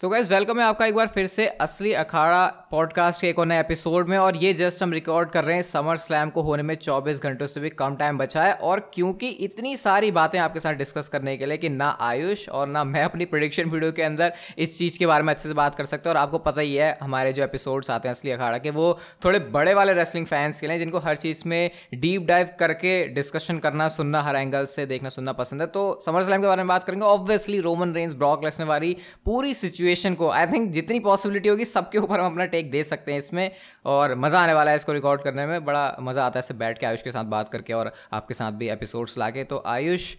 तो gas welcome है आपका एक बार फिर से असली अखाड़ा पॉडकास्ट के एक और नए एपिसोड में और ये जस्ट हम रिकॉर्ड कर रहे हैं समर स्लैम को होने में 24 घंटों से भी कम टाइम बचा है और क्योंकि इतनी सारी बातें आपके साथ डिस्कस करने के लिए कि ना आयुष और ना मैं अपनी प्रोडिक्शन वीडियो के अंदर इस चीज़ के बारे में अच्छे से बात कर सकते हैं। और आपको पता ही है, हमारे जो एपिसोड्स आते हैं असली अखाड़ा के, वो थोड़े बड़े वाले रेसलिंग फैंस के लिए जिनको हर चीज़ में डीप डाइव करके डिस्कशन करना, सुनना, हर एंगल से देखना, सुनना पसंद है। तो समर स्लैम के बारे में बात करेंगे। Obviously Roman Reigns Brock Lesnar वाली पूरी सिचुएशन को आई थिंक जितनी पॉसिबिलिटी होगी सबके ऊपर हम अपना टेक दे सकते हैं इसमें और मज़ा आने वाला है इसको रिकॉर्ड करने में। बड़ा मज़ा आता है ऐसे बैठ के आयुष के साथ बात करके और आपके साथ भी एपिसोड्स ला के तो आयुष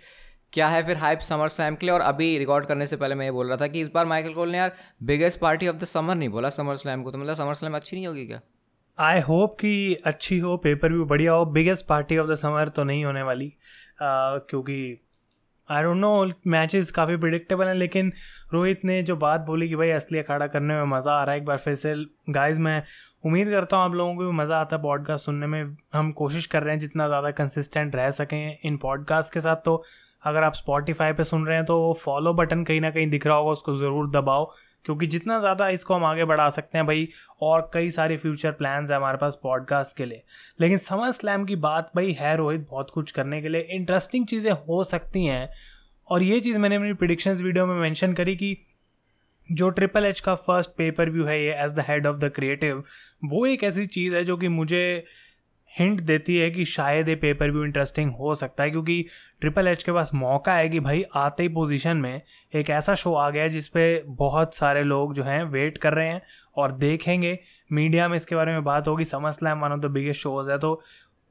क्या है फिर हाइप समर स्लैम के लिए? और अभी रिकॉर्ड करने से पहले मैं ये बोल रहा था कि इस बार माइकल कोल ने यार biggest party of the summer नहीं बोला समर स्लैम को। तो मतलब समर स्लैम अच्छी नहीं होगी क्या? आई होप कि अच्छी हो पेपर भी बढ़िया हो। Biggest party of the summer तो नहीं होने वाली uh, क्योंकि आई डोंट नो मैचेस काफ़ी प्रिडिक्टेबल हैं, लेकिन रोहित ने जो बात बोली कि भाई असली अखाड़ा करने में मज़ा आ रहा है, एक बार फिर से गाइस मैं उम्मीद करता हूँ आप लोगों को भी मज़ा आता है पॉडकास्ट सुनने में। हम कोशिश कर रहे हैं जितना ज़्यादा कंसिस्टेंट रह सकें इन पॉडकास्ट के साथ। तो अगर आप स्पॉटिफाई पे सुन रहे हैं तो फॉलो बटन कहीं ना कहीं दिख रहा होगा, उसको ज़रूर दबाओ। क्योंकि जितना ज़्यादा इसको हम आगे बढ़ा सकते हैं भाई, और कई सारे फ्यूचर प्लान्स हैं हमारे पास पॉडकास्ट के लिए। लेकिन समर स्लैम की बात भाई है रोहित बहुत कुछ करने के लिए। इंटरेस्टिंग चीज़ें हो सकती हैं। और ये चीज़ मैंने अपनी प्रिडिक्शंस वीडियो में मेंशन करी कि जो ट्रिपल एच का फ़र्स्ट पेपर व्यू है ये as the head of the creative वो एक ऐसी चीज़ है जो कि मुझे हिंट देती है कि शायद ये पेपर व्यू इंटरेस्टिंग हो सकता है, क्योंकि ट्रिपल एच के पास मौका है कि भाई आते ही पोजीशन में एक ऐसा शो आ गया है जिसपे बहुत सारे लोग जो हैं वेट कर रहे हैं और देखेंगे। मीडिया में इसके बारे में बात होगी समझ slam one of the biggest shows है तो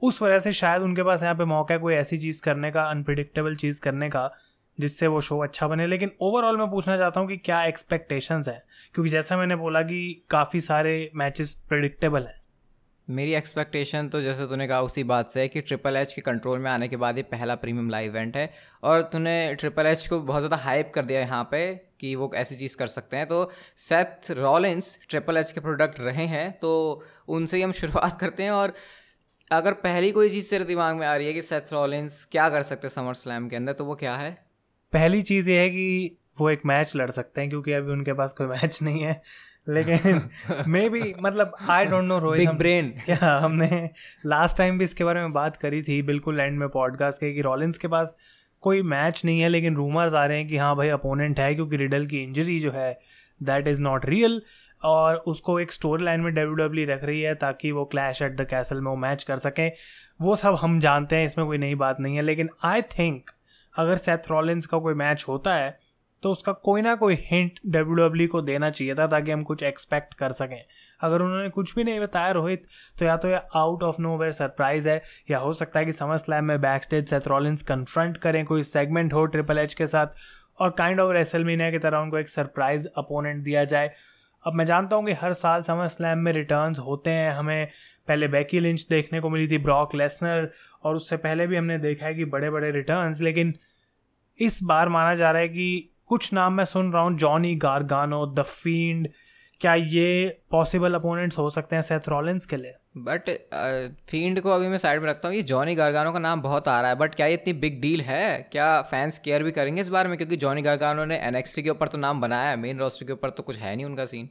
उस वजह से शायद उनके पास यहाँ पे मौका है कोई ऐसी चीज़ करने का अनप्रिडिक्टेबल चीज़ करने का, जिससे वो शो अच्छा बने। लेकिन ओवरऑल मैं पूछना चाहता हूँ कि क्या एक्सपेक्टेशंस हैं? क्योंकि जैसा मैंने बोला कि काफ़ी सारे मैचेस प्रिडिक्टेबल हैं। मेरी एक्सपेक्टेशन तो जैसे तूने कहा उसी बात से है कि ट्रिपल एच के कंट्रोल में आने के बाद ये पहला प्रीमियम लाइव इवेंट है और तूने ट्रिपल एच को बहुत ज़्यादा हाइप कर दिया यहाँ पे कि वो ऐसी चीज़ कर सकते हैं। तो सेथ रॉलिंस ट्रिपल एच के प्रोडक्ट रहे हैं तो उनसे ही हम शुरुआत करते हैं और अगर पहली कोई चीज़ तेरे दिमाग में आ रही है कि सेथ रॉलिंस क्या कर सकते हैं समर स्लैम के अंदर तो वो क्या है? पहली चीज़ ये है कि वो एक मैच लड़ सकते हैं, क्योंकि अभी उनके पास कोई मैच नहीं है। लेकिन मे बी मतलब I don't know Rohit big brain क्या हमने लास्ट टाइम भी इसके बारे में बात करी थी बिल्कुल एंड में पॉडकास्ट के कि रॉलिंस के पास कोई मैच नहीं है लेकिन रूमर्स आ रहे हैं कि हाँ भाई अपोनेंट है क्योंकि रिडल की इंजरी जो है दैट इज़ नॉट रियल और उसको एक स्टोरी लाइन में डब्ल्यू डब्ल्यू रख रही है ताकि वो क्लैश एट द कैसल में वो मैच कर सकें। वो सब हम जानते हैं इसमें कोई नई बात नहीं है लेकिन आई थिंक अगर सेथ रॉलिंस का कोई मैच होता है तो उसका कोई ना कोई हिंट डब्ल्यू डब्ल्यू को देना चाहिए था ताकि हम कुछ एक्सपेक्ट कर सकें। अगर उन्होंने कुछ भी नहीं बताया रोहित तो या तो ये out of nowhere surprise है, या हो सकता है कि समर स्लैम में बैक स्टेज सेथरॉलिंस कन्फ्रंट करें कोई सेगमेंट हो ट्रिपल एच के साथ और काइंड ऑफ़ रेसलमीनिया की तरह उनको एक सरप्राइज़ अपोनेंट दिया जाए। अब मैं जानता हूँ कि हर साल समर स्लैम में रिटर्न्स होते हैं। हमें पहले बैकी लिंच देखने को मिली थी ब्रॉक लेसनर और उससे पहले भी हमने देखा है कि बड़े बड़े रिटर्न्स लेकिन इस बार माना जा रहा है कि कुछ नाम मैं सुन रहा हूँ, जॉनी गार्गानो, द फ़ीड। क्या ये पॉसिबल अपोनेंट्स हो सकते हैं सेथ रॉलिंस के लिए? बट फ़ील्ड को अभी मैं साइड में रखता हूँ, ये जॉनी गार्गानो का नाम बहुत आ रहा है, बट क्या ये इतनी बिग डील है? क्या फैंस केयर भी करेंगे इस बारे में? क्योंकि जॉनी गार्गानो ने एनएक्सटी के ऊपर तो नाम बनाया है मेन रोस्टर के ऊपर तो कुछ है नहीं उनका सीन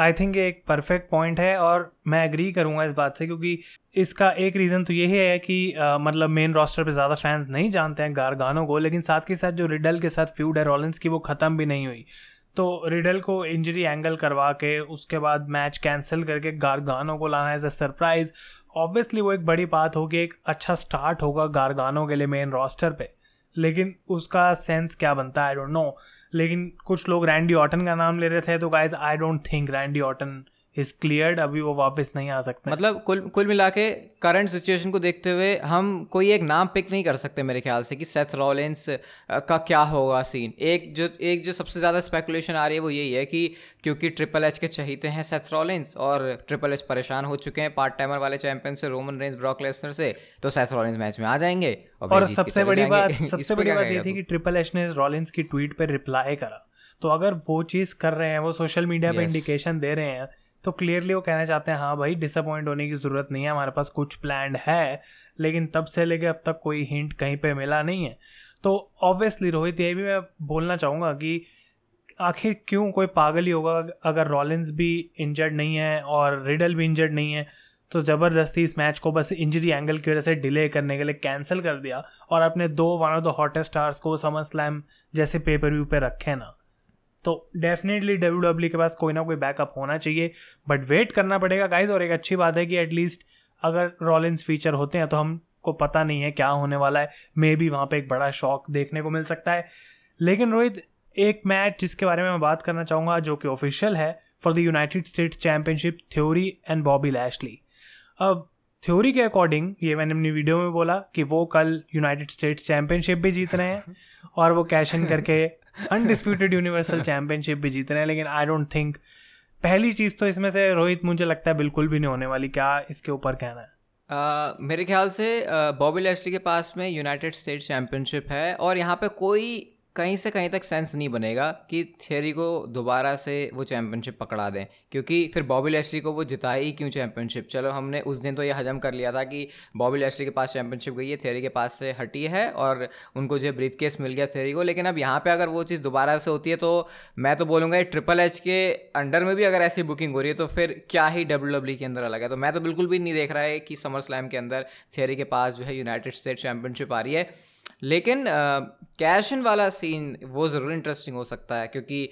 आई थिंक ये एक परफेक्ट पॉइंट है और मैं एग्री करूँगा इस बात से क्योंकि इसका एक रीज़न तो यही है कि आ, मतलब मेन रोस्टर पे ज़्यादा फैंस नहीं जानते हैं गारगानों को लेकिन साथ के साथ जो रिडल के साथ फ्यूड है रॉलिंस की वो ख़त्म भी नहीं हुई। तो रिडल को इंजरी एंगल करवा के उसके बाद मैच कैंसिल करके गार गारगानों को लाना एज अ सरप्राइज़ ऑब्वियसली वो एक बड़ी बात होगी एक अच्छा स्टार्ट होगा गारगानों के लिए मेन रोस्टर पे। लेकिन उसका सेंस क्या बनता है? आई डोंट नो लेकिन कुछ लोग रैंडी ऑटन का नाम ले रहे थे तो guys I don't think Randy Orton is cleared अभी वो वापस नहीं आ सकते। मतलब कुल कुल मिला के करंट सिचुएशन को देखते हुए हम कोई एक नाम पिक नहीं कर सकते मेरे ख्याल से कि सेथ रॉलेंस का क्या होगा सीन एक जो एक जो सबसे ज़्यादा स्पेकुलेशन आ रही है वो यही है कि क्योंकि ट्रिपल एच के चहीते हैं सेथ रॉलेंस और ट्रिपल एच परेशान हो चुके हैं पार्ट टाइमर वाले चैंपियन से रोमन रेंज ब्रॉक लेसनर से तो सेथ रॉलेंस मैच में आ जाएँगे और, और सबसे बड़ी बात सबसे बड़ी बात ये थी कि ट्रिपल एच ने रॉलेंस की ट्वीट पर रिप्लाई करा। तो अगर वो चीज़ कर रहे हैं वो सोशल मीडिया पर इंडिकेशन दे रहे हैं तो क्लियरली वो कहना चाहते हैं हाँ भाई डिसअपॉइंट होने की ज़रूरत नहीं है, हमारे पास कुछ प्लान है, लेकिन तब से लेके अब तक कोई हिंट कहीं पे मिला नहीं है। तो ऑब्वियसली रोहित, ये भी मैं बोलना चाहूँगा कि आखिर क्यों कोई पागल ही होगा अगर रॉलिंस भी इंजर्ड नहीं है और रिडल भी इंजर्ड नहीं है? तो ज़बरदस्ती इस मैच को बस इंजरी एंगल की वजह से डिले करने के लिए कैंसिल कर दिया और अपने दो one of the hottest stars को समर स्लैम जैसे पेपर व्यू पे रखे ना। तो डेफिनेटली डब्ल्यू डब्ल्यू के पास कोई ना कोई बैकअप होना चाहिए। बट वेट करना पड़ेगा गाइज़ और एक अच्छी बात है कि एटलीस्ट अगर रॉलिंस फीचर होते हैं तो हमको पता नहीं है क्या होने वाला है। मे बी वहाँ पे एक बड़ा शॉक देखने को मिल सकता है। लेकिन रोहित, एक मैच जिसके बारे में मैं बात करना चाहूँगा, जो कि ऑफिशियल है for the United States championship theory and Bobby Lashley अब थ्योरी के अकॉर्डिंग ये मैंने अपनी वीडियो में बोला कि वो कल यूनाइटेड स्टेट्स चैम्पियनशिप भी जीत रहे हैं और वो कैश करके अनडिस्प्यूटेड यूनिवर्सल चैंपियनशिप भी जीत रहे हैं लेकिन आई डोंट थिंक पहली चीज़ तो इसमें से रोहित मुझे लगता है बिल्कुल भी नहीं होने वाली। क्या इसके ऊपर कहना है? Uh, मेरे ख्याल से बॉबी uh, लेस्ट्री के पास में यूनाइटेड स्टेट चैम्पियनशिप है और यहाँ पे कोई कहीं से कहीं तक सेंस नहीं बनेगा कि थेरी को दोबारा से वो चैम्पियनशिप पकड़ा दें, क्योंकि फिर बॉबी लेस्ट्री को वो जिता ही क्यों चैम्पियनशिप चलो, हमने उस दिन तो ये हजम कर लिया था कि बॉबी लेस्ट्री के पास चैम्पियनशिप गई है थेरी के पास से हटी है और उनको जो ब्रीफ केस मिल गया थेरी को, लेकिन अब यहाँ पर अगर वो चीज़ दोबारा से होती है तो मैं तो बोलूँगा ये ट्रिपल एच के अंडर में भी अगर ऐसी बुकिंग हो रही है तो फिर क्या ही डब्ल्यू डब्ल्यू के अंदर अलग है? तो मैं तो बिल्कुल भी नहीं देख रहा है कि समर स्लैम के अंदर थेरी के पास जो है यूनाइटेड स्टेट चैम्पियनशिप आ रही है। लेकिन कैश इन वाला सीन वो ज़रूर इंटरेस्टिंग हो सकता है, क्योंकि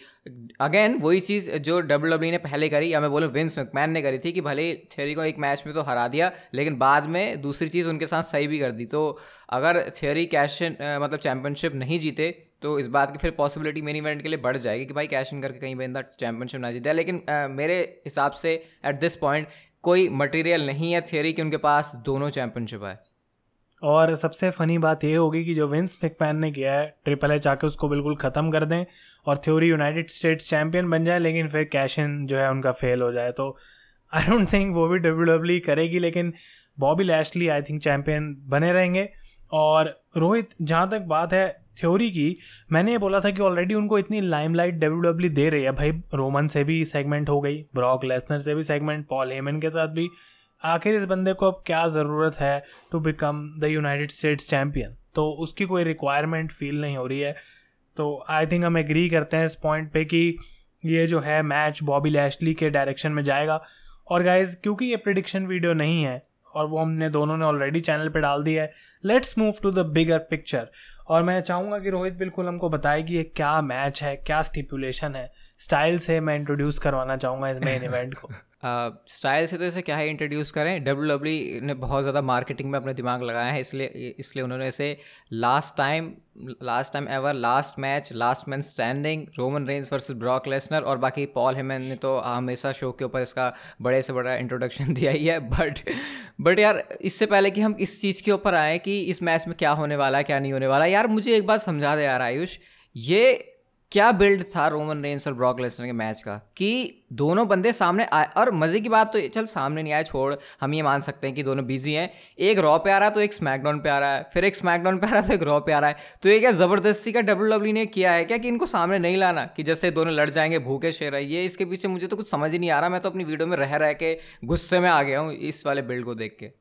अगेन वही चीज़ जो डब्ल्यू डब्ल्यू ने पहले करी, या मैं बोलूँ विंस मैकमैन ने करी थी कि भले थियोरी को एक मैच में तो हरा दिया, लेकिन बाद में दूसरी चीज़ उनके साथ सही भी कर दी। तो अगर थियोरी कैश इन मतलब चैम्पियनशिप नहीं जीते तो इस बात की फिर पॉसिबिलिटी मेन इवेंट के लिए बढ़ जाएगी कि भाई कैश इन करके कहीं बंदा चैम्पियनशिप ना जीते। लेकिन मेरे हिसाब से एट दिस पॉइंट कोई मटेरियल नहीं है थियोरी कि उनके पास दोनों चैम्पियनशिप है और सबसे फ़नी बात ये होगी कि जो विंस मैकमैन ने किया है ट्रिपल एच आके उसको बिल्कुल ख़त्म कर दें और थ्योरी यूनाइटेड स्टेट्स चैम्पियन बन जाए, लेकिन फिर कैश इन जो है उनका फेल हो जाए। तो आई डोंट थिंक वो भी डब्ल्यू डब्ल्यू करेगी, लेकिन Bobby Lashley I think champion बने रहेंगे। और रोहित, जहाँ तक बात है थ्योरी की, मैंने ये बोला था कि ऑलरेडी उनको इतनी लाइमलाइट डब्ल्यू डब्ल्यू दे रही है। भाई रोमन से भी सेगमेंट हो गई ब्रॉक लेसनर से भी सेगमेंट पॉल हेमन के साथ भी। आखिर इस बंदे को अब क्या ज़रूरत है to become the United States champion तो उसकी कोई रिक्वायरमेंट फील नहीं हो रही है। तो आई थिंक हम एग्री करते हैं इस पॉइंट पे कि ये जो है मैच बॉबी लैशली के डायरेक्शन में जाएगा। और गाइज़ क्योंकि ये प्रिडिक्शन वीडियो नहीं है, और वो हमने दोनों ने ऑलरेडी चैनल पे डाल दिया है let's move to the bigger picture और मैं चाहूँगा कि रोहित बिल्कुल हमको बताए कि ये क्या मैच है, क्या स्टिपुलेशन है। स्टाइल से मैं इंट्रोड्यूस करवाना चाहूँगा इस मेन इवेंट को। स्टाइल से तो इसे क्या है इंट्रोड्यूस करें? डब्ल्यू डब्ल्यू ने बहुत ज़्यादा मार्केटिंग में अपना दिमाग लगाया है, इसलिए इसलिए उन्होंने इसे last time last time ever last match last man standing Roman Reigns versus Brock Lesnar और बाकी पॉल हेमन ने तो हमेशा शो के ऊपर इसका बड़े से बड़ा इंट्रोडक्शन दिया ही है। बट बट यार, इससे पहले कि हम इस चीज़ के ऊपर आएँ कि इस मैच में क्या होने वाला है, क्या नहीं होने वाला यार मुझे एक बात समझा दे यार आयुष। ये क्या बिल्ड था रोमन रेंस और ब्रॉक लेसनर के मैच का? कि दोनों बंदे सामने आए, और मज़े की बात तो चल सामने नहीं आए, छोड़, हम ये मान सकते हैं कि दोनों बिज़ी हैं। एक रॉ पे आ रहा है तो एक स्मैकडाउन पे आ रहा है, फिर एक स्मैकडाउन पे आ रहा है तो एक रॉ पे आ रहा है। तो ये क्या ज़बरदस्ती का डब्ल्यू डब्ल्यू ने किया है क्या कि इनको सामने नहीं लाना? कि जैसे दोनों लड़ जाएँगे, भूखे शेर है, ये इसके पीछे मुझे तो कुछ समझ ही नहीं आ रहा, मैं तो अपनी वीडियो में रह रह के गुस्से में आ गया हूँ इस वाले बिल्ड को देख के।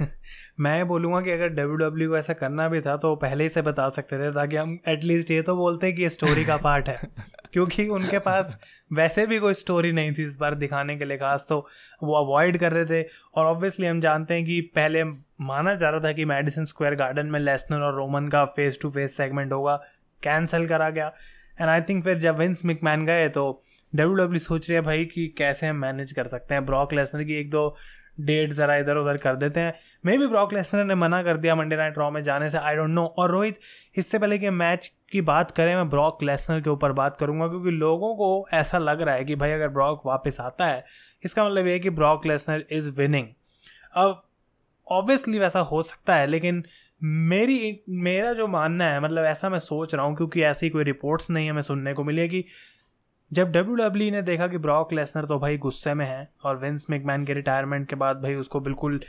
मैं बोलूँगा कि अगर डब्ल्यू डब्ल्यू को ऐसा करना भी था तो पहले ही से बता सकते थे ताकि हम एटलीस्ट ये तो बोलते कि ये स्टोरी का पार्ट है। क्योंकि उनके पास वैसे भी कोई स्टोरी नहीं थी इस बार दिखाने के लिए खास तो वो अवॉइड कर रहे थे। और ऑब्वियसली हम जानते हैं कि पहले माना जा रहा था कि मेडिसन स्क्वायर गार्डन में लेसनर और रोमन का फेस टू फेस सेगमेंट होगा कैंसिल करा गया। एंड आई थिंक फिर जब विंस मिकमैन गए तो डब्ल्यू डब्ल्यू सोच रही है भाई कि कैसे हम मैनेज कर सकते हैं ब्रॉक लेसनर की एक दो डेट ज़रा इधर उधर कर देते हैं। मे भी ब्रॉक लेसनर ने मना कर दिया मंडे नाइट रॉ में जाने से आई डोंट नो और रोहित, इससे पहले कि मैच की बात करें, मैं ब्रॉक लेसनर के ऊपर बात करूँगा, क्योंकि लोगों को ऐसा लग रहा है कि भाई अगर ब्रॉक वापस आता है, इसका मतलब ये है कि ब्रॉक लेसनर इज़ विनिंग अब ऑब्वियसली वैसा हो सकता है, लेकिन मेरी, मेरा जो मानना है मतलब ऐसा मैं सोच रहा हूँ, क्योंकि ऐसी कोई रिपोर्ट्स नहीं हमें सुनने को मिली है कि जब डब्ल्यू डब्ल्यू e ने देखा कि ब्रॉक लेसनर तो भाई गुस्से में है और विंस मैकमैन के रिटायरमेंट के बाद भाई उसको बिल्कुल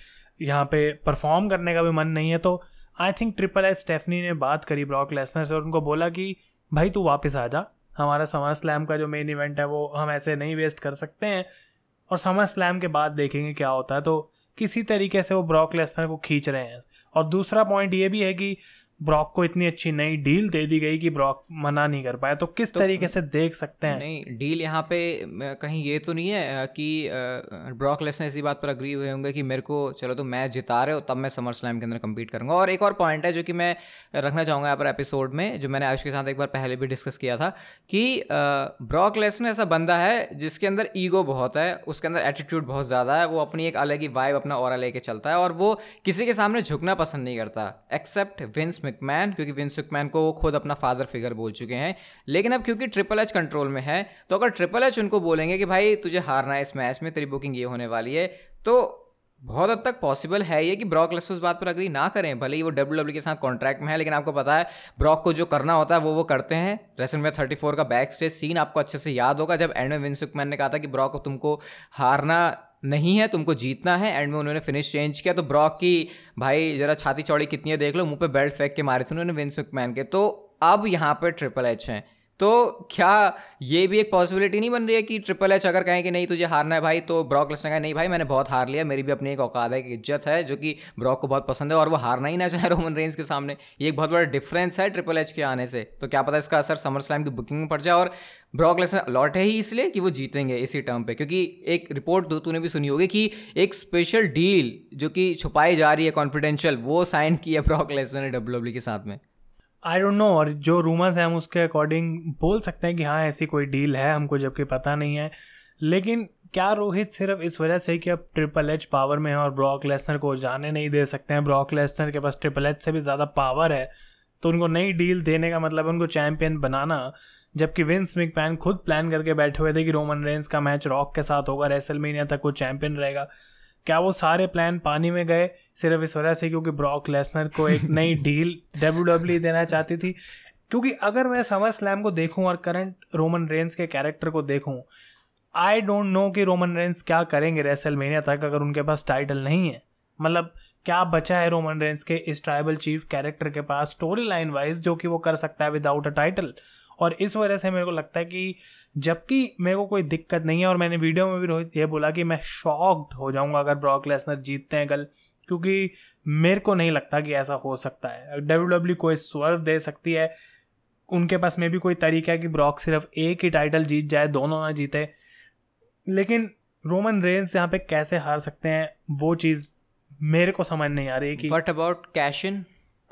यहाँ पे परफॉर्म करने का भी मन नहीं है तो I think triple H Stephanie ने बात करी ब्रॉक लेसनर से और उनको बोला कि, भाई तू वापस आ जा। हमारा समर स्लैम का जो मेन इवेंट है वो हम ऐसे नहीं वेस्ट कर सकते हैं और समर स्लैम के बाद देखेंगे क्या होता है। तो किसी तरीके से वो ब्रॉक लेसनर को खींच रहे हैं। और दूसरा पॉइंट ये भी है कि ब्रॉक को इतनी अच्छी नई डील दे दी गई कि ब्रॉक मना नहीं कर पाया। तो किस तो, तरीके से देख सकते हैं? नहीं डील यहाँ पे कहीं ये तो नहीं है कि ब्रॉक लेसनर इसी बात पर अग्री हुए होंगे कि मेरे को चलो तो मैच जिता रहे हो तब मैं समर स्लैम के अंदर कम्पीट करूँगा। और एक और पॉइंट है जो कि मैं रखना चाहूँगा यहाँ पर एपिसोड में जो मैंने आयुष के साथ एक बार पहले भी डिस्कस किया था कि ब्रॉक लेसनर ऐसा बंदा है जिसके अंदर ईगो बहुत है उसके अंदर एटीट्यूड बहुत ज़्यादा है वो अपनी एक अलग ही वाइब अपना और लेके चलता है और वो किसी के सामने झुकना पसंद नहीं करता एक्सेप्ट विंस मिकमैन क्योंकि विंस मिकमैन को वो खुद अपना फादर फिगर बोल चुके हैं। लेकिन अब क्योंकि ट्रिपल एच कंट्रोल में है तो अगर ट्रिपल एच उनको बोलेंगे कि भाई, तुझे हारना है इस मैच में, तेरी बुकिंग ये होने वाली है तो बहुत हद तक पॉसिबल है ये कि ब्रॉक लेस उस बात पर अग्री ना करें। भले ही वो डब्ल्यू डब्ल्यू के साथ कॉन्ट्रैक्ट में है, लेकिन आपको पता है ब्रॉक को जो करना होता है, वो वो करते हैं। रेसल में थर्टी फोर का बैक स्टेज सीन आपको अच्छे से याद होगा, जब एंड में विंस मैन ने कहा था कि ब्रॉक को तुमको हारना नहीं है, तुमको जीतना है एंड में उन्होंने फिनिश चेंज किया तो ब्रॉक की, भाई, जरा छाती चौड़ी कितनी है, देख लो, मुँह पे बेल्ट फेंक के मारे थे उन्होंने विंस मैन के। तो अब यहाँ पर ट्रिपल एच हैं। तो क्या ये भी एक पॉसिबिलिटी नहीं बन रही है कि ट्रिपल एच अगर कहें कि नहीं, तुझे हारना है भाई तो ब्रॉक लेसनर कहे, नहीं भाई, मैंने बहुत हार लिया, मेरी भी अपनी एक औकात है, एक इज़्ज़त है, जो कि ब्रॉक को बहुत पसंद है, और वो हारना ही ना चाहे रोमन रेंज के सामने। ये एक बहुत बड़ा डिफरेंस है ट्रिपल एच के आने से। तो क्या पता इसका असर समर स्लैम की बुकिंग में पड़ जाए, और ब्रॉक लेसनर लौट है इसलिए कि वो जीतेंगे इसी टर्म पर क्योंकि एक रिपोर्ट दो तूने भी सुनी होगी कि एक स्पेशल डील जो कि छुपाई जा रही है कॉन्फिडेंशियल वो साइन की है ब्रॉक लेसनर ने डब्ल्यू के साथ में। आई डोंट नो और जो रूमर्स हैं हम उसके अकॉर्डिंग बोल सकते हैं कि हाँ ऐसी कोई डील है, हमको जबकि पता नहीं है। लेकिन क्या रोहित सिर्फ़ इस वजह से कि अब ट्रिपल एच पावर में है और ब्रॉक लेसनर को जाने नहीं दे सकते हैं? ब्रॉक लेसनर के पास ट्रिपल एच से भी ज़्यादा पावर है तो उनको नई डील देने का मतलब उनको चैंपियन बनाना, जबकि विंस मिकपैन खुद प्लान करके बैठे हुए थे कि रोमन रेंस का मैच रॉक के साथ होगा रेसल मीनिया तक वो चैंपियन रहेगा। क्या वो सारे प्लान पानी में गए सिर्फ़ इस वजह से क्योंकि ब्रॉक लेसनर को एक नई डील डब्ल्यू डब्ल्यू देना चाहती थी। क्योंकि अगर मैं समर स्लैम को देखूँ और करंट रोमन रेंस के कैरेक्टर को देखूँ आई डोंट नो कि रोमन रेंस क्या करेंगे रेसल मेनिया तक अगर उनके पास टाइटल नहीं है। मतलब क्या बचा है रोमन रेंस के इस ट्राइबल चीफ कैरेक्टर के पास स्टोरी लाइन वाइज जो कि वो कर सकता है विदाउट अ टाइटल और इस वजह से मेरे को लगता है कि जबकि मेरे को कोई दिक्कत नहीं है और मैंने वीडियो में भी रोहित ये बोला कि मैं शॉक्ड हो जाऊँगा अगर ब्रॉक लेसनर जीतते हैं कल, क्योंकि मेरे को नहीं लगता कि ऐसा हो सकता है। डब्ल्यू डब्ल्यू कोई स्वर्व दे सकती है, उनके पास में भी कोई तरीका है कि ब्रॉक सिर्फ़ एक ही टाइटल जीत जाए, दोनों ना जीते। लेकिन रोमन रेंस यहाँ पे कैसे हार सकते हैं, वो चीज़ मेरे को समझ नहीं आ रही कि what about cash in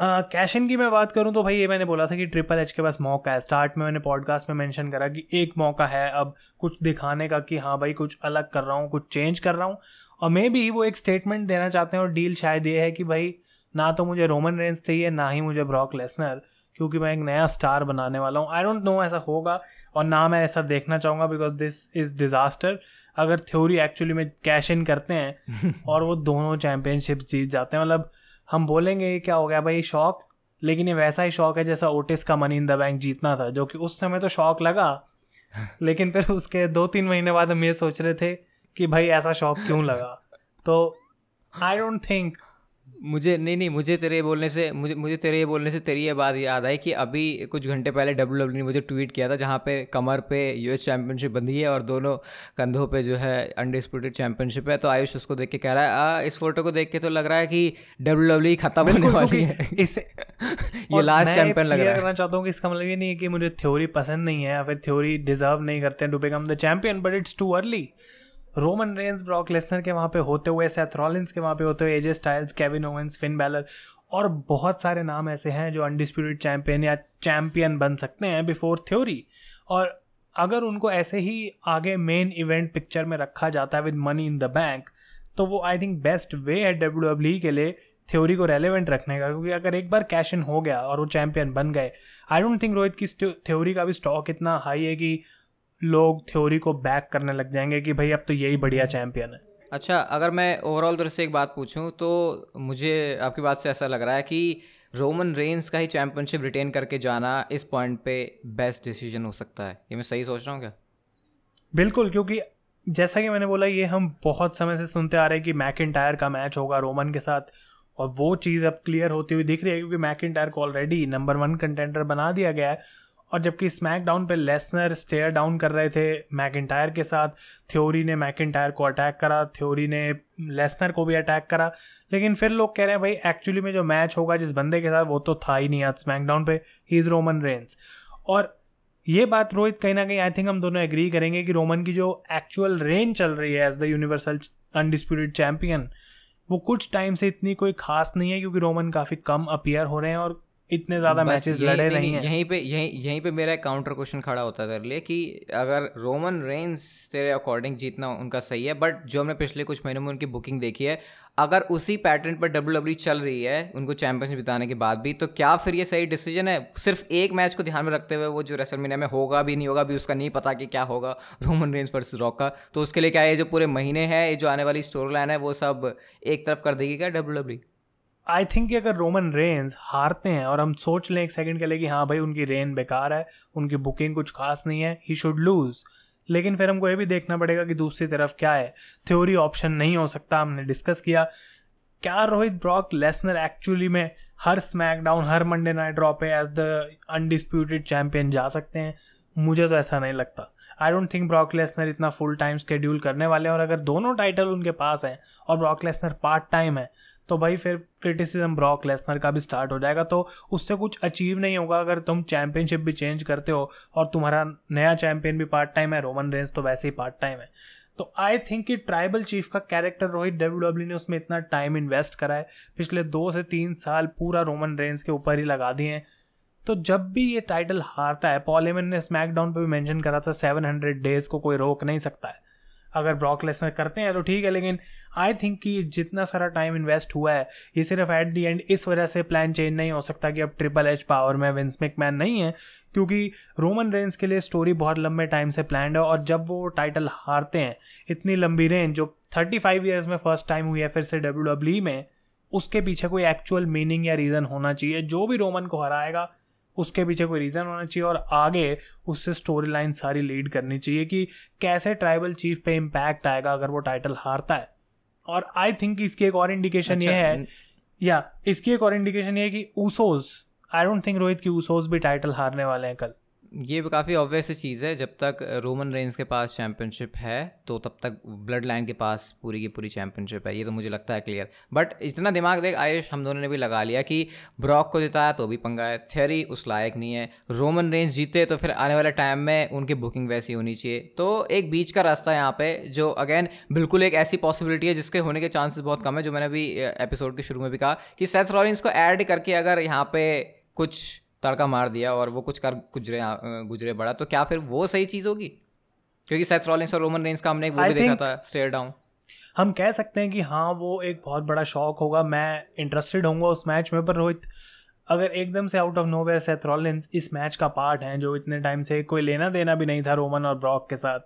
cash in की मैं बात करूँ तो भाई ये मैंने बोला था कि ट्रिपल एच के पास मौका है। स्टार्ट में मैंने पॉडकास्ट में मेंशन करा कि एक मौका है अब कुछ दिखाने का कि हाँ भाई कुछ अलग कर रहा हूँ कुछ चेंज कर रहा हूँ। और मे भी वो एक स्टेटमेंट देना चाहते हैं और डील शायद ये है कि भाई ना तो मुझे रोमन रेंज चाहिए ना ही मुझे ब्रॉक लेसनर क्योंकि मैं एक नया स्टार बनाने वाला हूँ। आई डोंट नो ऐसा होगा और ना मैं ऐसा देखना चाहूँगा बिकॉज़ दिस इज़ डिज़ास्टर अगर थ्योरी एक्चुअली में कैश इन करते हैं और वो दोनों चैंपियनशिप जीत जाते हैं मतलब हम बोलेंगे ये क्या हो गया भाई शौक। लेकिन ये वैसा ही शौक है जैसा ओटिस का मनी इन द बैंक जीतना था जो कि उस समय तो शौक लगा। लेकिन फिर उसके दो तीन महीने बाद हम ये सोच रहे थे कि भाई ऐसा शौक क्यों लगा? तो आई डोंट थिंक मुझे नहीं नहीं मुझे तेरे ये बोलने से मुझे मुझे तेरे ये बोलने से तेरी ये बात याद आई कि अभी कुछ घंटे पहले डब्ल्यू डब्ल्यू ने मुझे ट्वीट किया था जहाँ पे कमर पे यूएस चैंपियनशिप बंधी है और दोनों कंधों पे जो है अनडिस्प्यूटेड चैंपियनशिप है। तो आयुष उसको देख के कह रहा है आ, इस फ़ोटो को देख के तो लग रहा है कि डब्ल्यू डब्ल्यू खत्म होने वाली है। इससे ये लास्ट चैंपियन लग रहा है। करना चाहता हूँ कि इसका मतलब ये नहीं है कि मुझे थ्योरी पसंद नहीं है या फिर थ्योरी डिजर्व नहीं करते हैं to become the champion but it's too early Roman Reigns Brock Lesnar के वहाँ पे होते हुए सेथ रॉलिंस के वहाँ पे होते हुए AJ Styles Kevin Owens Finn Balor और बहुत सारे नाम ऐसे हैं जो अनडिस्प्यूटेड चैंपियन या चैंपियन बन सकते हैं बिफोर थ्योरी और अगर उनको ऐसे ही आगे मेन इवेंट पिक्चर में रखा जाता है with money in the bank तो वो आई थिंक बेस्ट वे है डब्ल्यू डब्ल्यू के लिए थ्योरी को रेलिवेंट रखने का, क्योंकि अगर एक बार कैश इन हो गया और वो चैंपियन बन गए आई डोंट थिंक रोहित की थ्योरी का भी स्टॉक इतना हाई है कि लोग थ्योरी को बैक करने लग जाएँगे कि भाई अब तो यही बढ़िया चैंपियन है। अच्छा अगर मैं ओवरऑल तरह से एक बात पूछूँ तो मुझे आपकी बात से ऐसा लग रहा है कि रोमन रेंस का ही चैंपियनशिप रिटेन करके जाना इस पॉइंट पे बेस्ट डिसीज़न हो सकता है। ये मैं सही सोच रहा हूँ क्या? बिल्कुल क्योंकि जैसा कि मैंने बोला ये हम बहुत समय से सुनते आ रहे हैं कि मैक का मैच होगा रोमन के साथ और वो चीज़ अब क्लियर होती हुई दिख रही है क्योंकि मैक को ऑलरेडी नंबर वन कंटेंडर बना दिया गया है। और जबकि स्मैकडाउन पे लेसनर स्टेयर डाउन कर रहे थे मैकिटायर के साथ। थ्योरी ने मैकिटायर को अटैक करा। थ्योरी ने लेसनर को भी अटैक करा। लेकिन फिर लोग कह रहे हैं, भाई एक्चुअली में जो मैच होगा जिस बंदे के साथ, वो तो था ही नहीं आज स्मैकडाउन पे। ही इज़ रोमन रेंस और ये बात रोहित कहीं ना कहीं आई थिंक हम दोनों एग्री करेंगे कि रोमन की जो एक्चुअल रेंज चल रही है as the universal undisputed champion वो कुछ टाइम से इतनी कोई खास नहीं है क्योंकि रोमन काफ़ी कम अपियर हो रहे हैं और इतने ज़्यादा मैचेस लड़े नहीं, नहीं हैं। यहीं पे यहीं यहीं पे मेरा काउंटर क्वेश्चन खड़ा होता है तेरे लिए कि अगर रोमन रेंस तेरे अकॉर्डिंग जीतना उनका सही है बट जो हमने पिछले कुछ महीनों में उनकी बुकिंग देखी है अगर उसी पैटर्न पर डब्ल्यू डब्ल्यू चल रही है उनको चैंपियनशिप बिताने के बाद भी तो क्या फिर ये सही डिसीज़न है? सिर्फ़ एक मैच को ध्यान में रखते हुए वो जो रेसलमीनिया में होगा भी नहीं होगा भी उसका नहीं पता कि क्या होगा रोमन रेंज वर्सेस रॉक का तो उसके लिए क्या ये जो पूरे महीने हैं ये जो आने वाली स्टोरी लाइन है वो सब एक तरफ़ कर देगी क्या डब्ल्यू डब्ल्यू आई थिंक अगर रोमन रेंज हारते हैं और हम सोच लें एक सेकंड के लिए कि हाँ भाई उनकी रेन बेकार है, उनकी बुकिंग कुछ खास नहीं है ही शुड लूज़ लेकिन फिर हमको ये भी देखना पड़ेगा कि दूसरी तरफ़ क्या है। थ्योरी ऑप्शन नहीं हो सकता, हमने डिस्कस किया। क्या रोहित ब्रॉक लेसनर एक्चुअली में हर स्मैकडाउन हर मंडे नाइट ड्रॉ पे एज द अनडिस्प्यूटेड चैंपियन जा सकते हैं? मुझे तो ऐसा नहीं लगता। I don't think Brock Lesnar इतना फुल टाइम स्केड्यूल करने वाले हैं। और अगर दोनों टाइटल उनके पास हैं और ब्रॉक लेसनर पार्ट टाइम है तो भाई फिर क्रिटिसिज्म ब्रॉक लेसनर का भी स्टार्ट हो जाएगा। तो उससे कुछ अचीव नहीं होगा अगर तुम चैंपियनशिप भी चेंज करते हो और तुम्हारा नया चैंपियन भी पार्ट टाइम है रोमन रेंज तो वैसे ही पार्ट टाइम है। तो आई थिंक कि ट्राइबल चीफ का कैरेक्टर रोहित डब्ल्यू डब्ल्यू ने उसमें इतना टाइम इन्वेस्ट करा है। पिछले दो से तीन साल पूरा रोमन रेंज के ऊपर ही लगा दिए हैं। तो जब भी ये टाइटल हारता है पॉलीमन ने स्मैकडाउन पे भी मेंशन करा था सेवन हंड्रेड डेज़ को कोई रोक नहीं सकता है। अगर ब्रॉक लेसनर करते हैं तो ठीक है, लेकिन आई थिंक कि जितना सारा टाइम इन्वेस्ट हुआ है, ये सिर्फ़ एट दी एंड इस वजह से प्लान चेंज नहीं हो सकता कि अब ट्रिपल एच पावर में विंस मैन नहीं है, क्योंकि रोमन रेंज के लिए स्टोरी बहुत लंबे टाइम से प्लान है और जब वो टाइटल हारते हैं, इतनी लंबी रेंज जो थर्टी फाइव ईयर्स में फ़र्स्ट टाइम हुई है फिर से डब्ल्यू डब्ल्यू e में, उसके पीछे कोई एक्चुअल मीनिंग या रीज़न होना चाहिए, जो भी रोमन को हराएगा उसके पीछे कोई रीज़न होना चाहिए और आगे उससे स्टोरी लाइन सारी लीड करनी चाहिए कि कैसे ट्राइबल चीफ पे इम्पैक्ट आएगा अगर वो टाइटल हारता है। और आई थिंक इसकी एक और इंडिकेशन अच्छा, ये है या इसकी एक और इंडिकेशन ये है कि Usos I don't think Rohit की ऊसोज भी टाइटल हारने वाले हैं कल। ये काफ़ी ऑब्वियस चीज़ है, जब तक रोमन रेंज के पास चैम्पियनशिप है तो तब तक ब्लड लाइन के पास पूरी की पूरी चैम्पियनशिप है, ये तो मुझे लगता है क्लियर बट इतना दिमाग देख, आयुष, हम दोनों ने भी लगा लिया कि ब्रॉक को जिताया तो भी पंगा है थेरी उस लायक नहीं है रोमन रेंज जीते तो फिर आने वाले टाइम में उनकी बुकिंग वैसी होनी चाहिए. तो एक बीच का रास्ता यहाँ पे, जो अगेन बिल्कुल एक ऐसी पॉसिबिलिटी है जिसके होने के चांसेस बहुत कम है, जो मैंने अभी एपिसोड के शुरू में भी कहा कि सेथ रॉलिंस को ऐड करके अगर यहाँ पे कुछ तड़का मार दिया और वो कुछ कर गुजरे गुजरे बड़ा। तो क्या फिर वो सही चीज़ होगी? क्योंकि सेथ रॉलिंस और रोमन रेंज का हमने एक वो भी देखा था स्टेयर डाउन हम कह सकते हैं कि हाँ वो एक बहुत बड़ा शौक होगा। मैं इंटरेस्टेड होऊँगा उस मैच में पर रोहित अगर एकदम से out of nowhere Seth Rollins इस मैच का पार्ट हैं जो इतने टाइम से कोई लेना देना भी नहीं था रोमन और ब्रॉक के साथ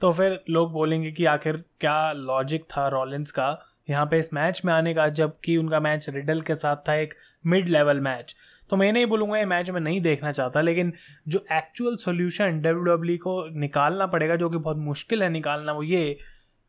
तो फिर लोग बोलेंगे कि आखिर क्या लॉजिक था रॉलिंस का यहाँ पे इस मैच में आने का जबकि उनका मैच रिडल के साथ था एक मिड लेवल मैच तो मैं नहीं बोलूँगा ये मैच मैं नहीं देखना चाहता, लेकिन जो एक्चुअल सोल्यूशन डब्ल्यू डब्ल्यू को निकालना पड़ेगा, जो कि बहुत मुश्किल है निकालना, वो ये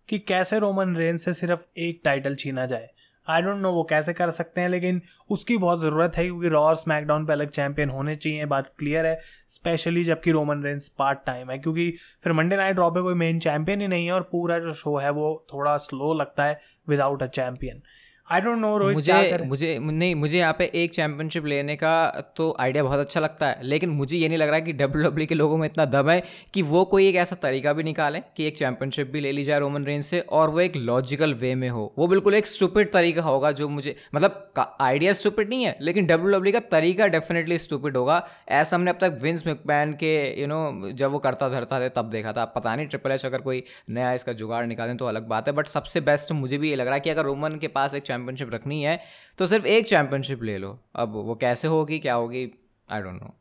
कि कैसे रोमन रेन से सिर्फ़ एक टाइटल छीना जाए। आई डोंट नो वो कैसे कर सकते हैं, लेकिन उसकी बहुत ज़रूरत है, क्योंकि रॉ और स्मैकडाउन पे अलग चैंपियन होने चाहिए, बात क्लियर है स्पेशली जबकि रोमन रेंस पार्ट टाइम है, क्योंकि फिर मंडे नाइट रॉ पे कोई मेन चैंपियन ही नहीं है, और पूरा जो शो है वो थोड़ा स्लो लगता है without a champion I don't know Rohit मुझे मुझे नहीं मुझे यहाँ पे एक चैंपियनशिप लेने का तो आइडिया बहुत अच्छा लगता है लेकिन मुझे ये नहीं लग रहा कि डब्ल्यू डब्ल्यू के लोगों में इतना दम है कि वो कोई एक ऐसा तरीका भी निकालें कि एक चैंपियनशिप भी ले ली जाए रोमन रेंज से और वो एक लॉजिकल वे में हो। वो बिल्कुल एक स्टूपिड तरीका होगा जो मुझे मतलब आइडिया स्टूपिड नहीं है लेकिन डब्ल्यू डब्ल्यू का तरीका डेफिनेटली स्टूपिड होगा। ऐसा हमने अब तक विंस मैकमैन के यू नो जब वो करता धरता था तब देखा था। पता नहीं ट्रिपल एच अगर कोई नया इसका जुगाड़ निकालें तो अलग बात है बट सबसे बेस्ट मुझे भी ये लग रहा है कि अगर रोमन के पास एक चैंपियनशिप रखनी है तो सिर्फ़ एक चैंपियनशिप ले लो। अब वो कैसे होगी, क्या होगी आई डोंट नो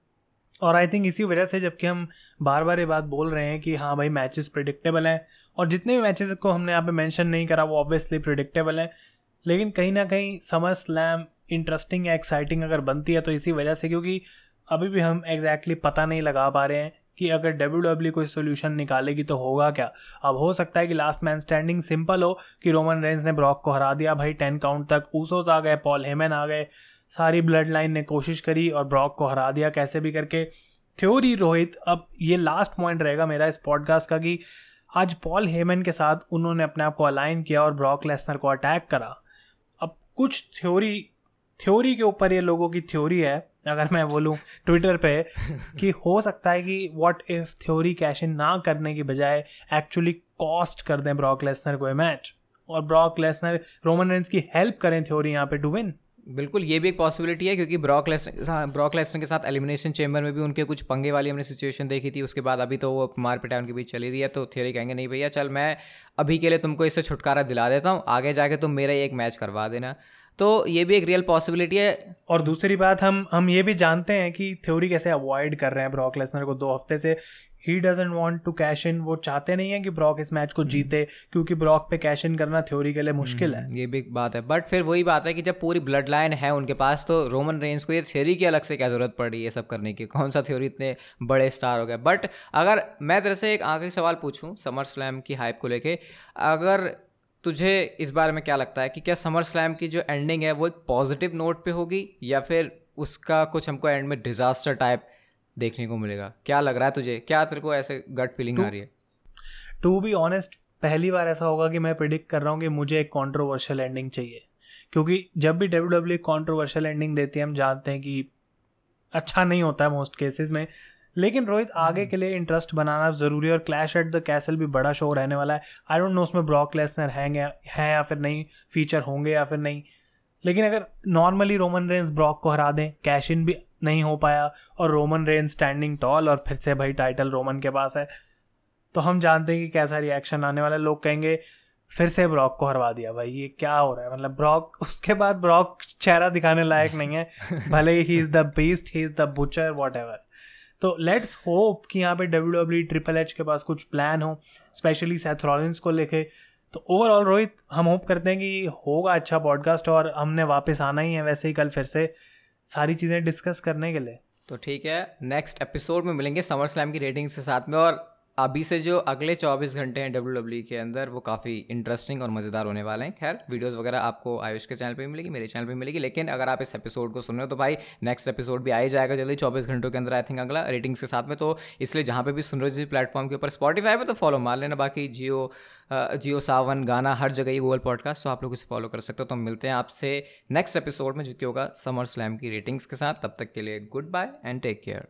और आई थिंक इसी वजह से जबकि हम बार बार ये बात बोल रहे हैं कि हाँ भाई मैचेस प्रिडिक्टेबल हैं, और जितने भी मैचेस को हमने यहाँ पे मेंशन नहीं करा, वो ऑब्वियसली प्रिडिक्टेबल हैं। लेकिन कहीं ना कहीं समर स्लैम इंटरेस्टिंग या एक्साइटिंग अगर बनती है तो इसी वजह से, क्योंकि अभी भी हम एग्जैक्टली exactly पता नहीं लगा पा रहे हैं कि अगर डब्ल्यू डब्ल्यू कोई सोल्यूशन निकालेगी तो होगा क्या? अब हो सकता है कि लास्ट मैन स्टैंडिंग सिंपल हो कि रोमन रेंज ने ब्रॉक को हरा दिया। भाई टेन काउंट तक ऊसोस आ गए पॉल हेमन आ गए। सारी ब्लड लाइन ने कोशिश करी और ब्रॉक को हरा दिया कैसे भी करके। थ्योरी रोहित अब ये लास्ट पॉइंट रहेगा मेरा इस पॉडकास्ट का कि आज पॉल हेमन के साथ उन्होंने अपने आप को अलाइन किया और ब्रॉक लेसनर को अटैक करा। अब कुछ थ्योरी थ्योरी के ऊपर ये लोगों की थ्योरी है अगर मैं बोलूँ ट्विटर पे कि हो सकता है कि what if theory cash in ना करने की बजाय एक्चुअली कॉस्ट कर दें ब्रॉक लेसनर को मैच और ब्रॉक लेसनर रोमन रेंस की हेल्प करें थ्योरी यहाँ पे टू विन बिल्कुल ये भी एक पॉसिबिलिटी है क्योंकि ब्रॉक लेसनर ब्रॉक लेसनर के साथ एलिमिनेशन चेंबर में भी उनके कुछ पंगे वाली हमने सिचुएशन देखी थी उसके बाद अभी तो वो मार पिटाई उनके बीच चली रही है तो थ्योरी कहेंगे नहीं भैया चल मैं अभी के लिए तुमको इससे छुटकारा दिला देता हूँ आगे जाके तुम मेरा एक मैच करवा देना। तो ये भी एक रियल पॉसिबिलिटी है। और दूसरी बात हम हम ये भी जानते हैं कि थ्योरी कैसे अवॉइड कर रहे हैं ब्रॉक लेसनर को। दो हफ़्ते से ही doesn't want to cash in वो चाहते नहीं है कि ब्रॉक इस मैच को जीते क्योंकि ब्रॉक पे कैश इन करना थ्योरी के लिए मुश्किल है। हम्म, ये भी बात है। बट फिर वही बात है कि जब पूरी ब्लड लाइन है उनके पास तो रोमन रेंज को ये थ्योरी की अलग से क्या ज़रूरत पड़ी ये सब करने की? कौन सा थ्योरी इतने बड़े स्टार हो गए? बट अगर मैं तरह से एक आखिरी सवाल पूछूँ समर स्लैम की हाइप को लेके अगर तुझे इस बारे में क्या लगता है कि क्या समर स्लैम की जो एंडिंग है वो एक पॉजिटिव नोट पे होगी या फिर उसका कुछ हमको एंड में डिजास्टर टाइप देखने को मिलेगा? क्या लग रहा है तुझे? क्या तेरे को ऐसे गट फीलिंग आ रही है? टू बी ऑनेस्ट पहली बार ऐसा होगा कि मैं प्रिडिक्ट कर रहा हूँ कि मुझे एक कॉन्ट्रोवर्शियल एंडिंग चाहिए। क्योंकि जब भी डब्ल्यू डब्ल्यू कॉन्ट्रोवर्शियल एंडिंग देती है हम जानते हैं कि अच्छा नहीं होता है मोस्ट केसेस में। लेकिन रोहित आगे हम्म। के लिए इंटरेस्ट बनाना ज़रूरी है और क्लैश एट द कैसल भी बड़ा शो रहने वाला है। आई डोंट नो उसमें ब्रॉक लेसनर हैं हैं या फिर नहीं फीचर होंगे या फिर नहीं। लेकिन अगर नॉर्मली रोमन रेंस ब्रॉक को हरा दें कैश इन भी नहीं हो पाया और रोमन रेन स्टैंडिंग टॉल और फिर से भाई टाइटल रोमन के पास है तो हम जानते हैं कि कैसा रिएक्शन आने वाला है। लोग कहेंगे फिर से ब्रॉक को हरवा दिया भाई ये क्या हो रहा है? मतलब ब्रॉक उसके बाद ब्रॉक चेहरा दिखाने लायक नहीं है। भले ही is the best he is the butcher whatever तो लेट्स होप कि यहाँ पे डब्ल्यू डब्ल्यू ट्रिपल एच के पास कुछ प्लान हो स्पेशली सेथ को लेके। तो ओवरऑल रोहित, हम होप करते हैं कि होगा अच्छा पॉडकास्ट और हमने वापस आना ही है वैसे ही कल फिर से सारी चीज़ें डिस्कस करने के लिए। तो ठीक है नेक्स्ट एपिसोड में मिलेंगे समर स्लैम की रेटिंग्स के साथ में और अभी से जो अगले 24 घंटे हैं डब्ल्यू डब्ल्यू e के अंदर, वो काफ़ी इंटरेस्टिंग और मज़ेदार होने वाले हैं। खैर वीडियोस वगैरह आपको आयुष के चैनल पे मिलेगी, मेरे चैनल पे मिलेगी, लेकिन अगर आप इस एपिसोड को सुन रहे हो तो भाई नेक्स्ट एपिसोड भी आ ही जाएगा जल्दी चौबीस घंटों के अंदर आई थिंक अगला रेटिंग्स के साथ में। तो इसलिए जहाँ पर भी सुन रहे हो, जिस प्लेटफॉर्म के ऊपर स्पॉटीफाई पर तो फॉलो मार लेना। बाकी जियो जियो सावन गाना हर जगह ही गूगल पॉडकास्ट तो आप लोग इसे फॉलो कर सकते हो। तो मिलते हैं आपसे नेक्स्ट एपिसोड में जो कि होगा समर स्लैम की रेटिंग्स के साथ। तब तक के लिए goodbye and take care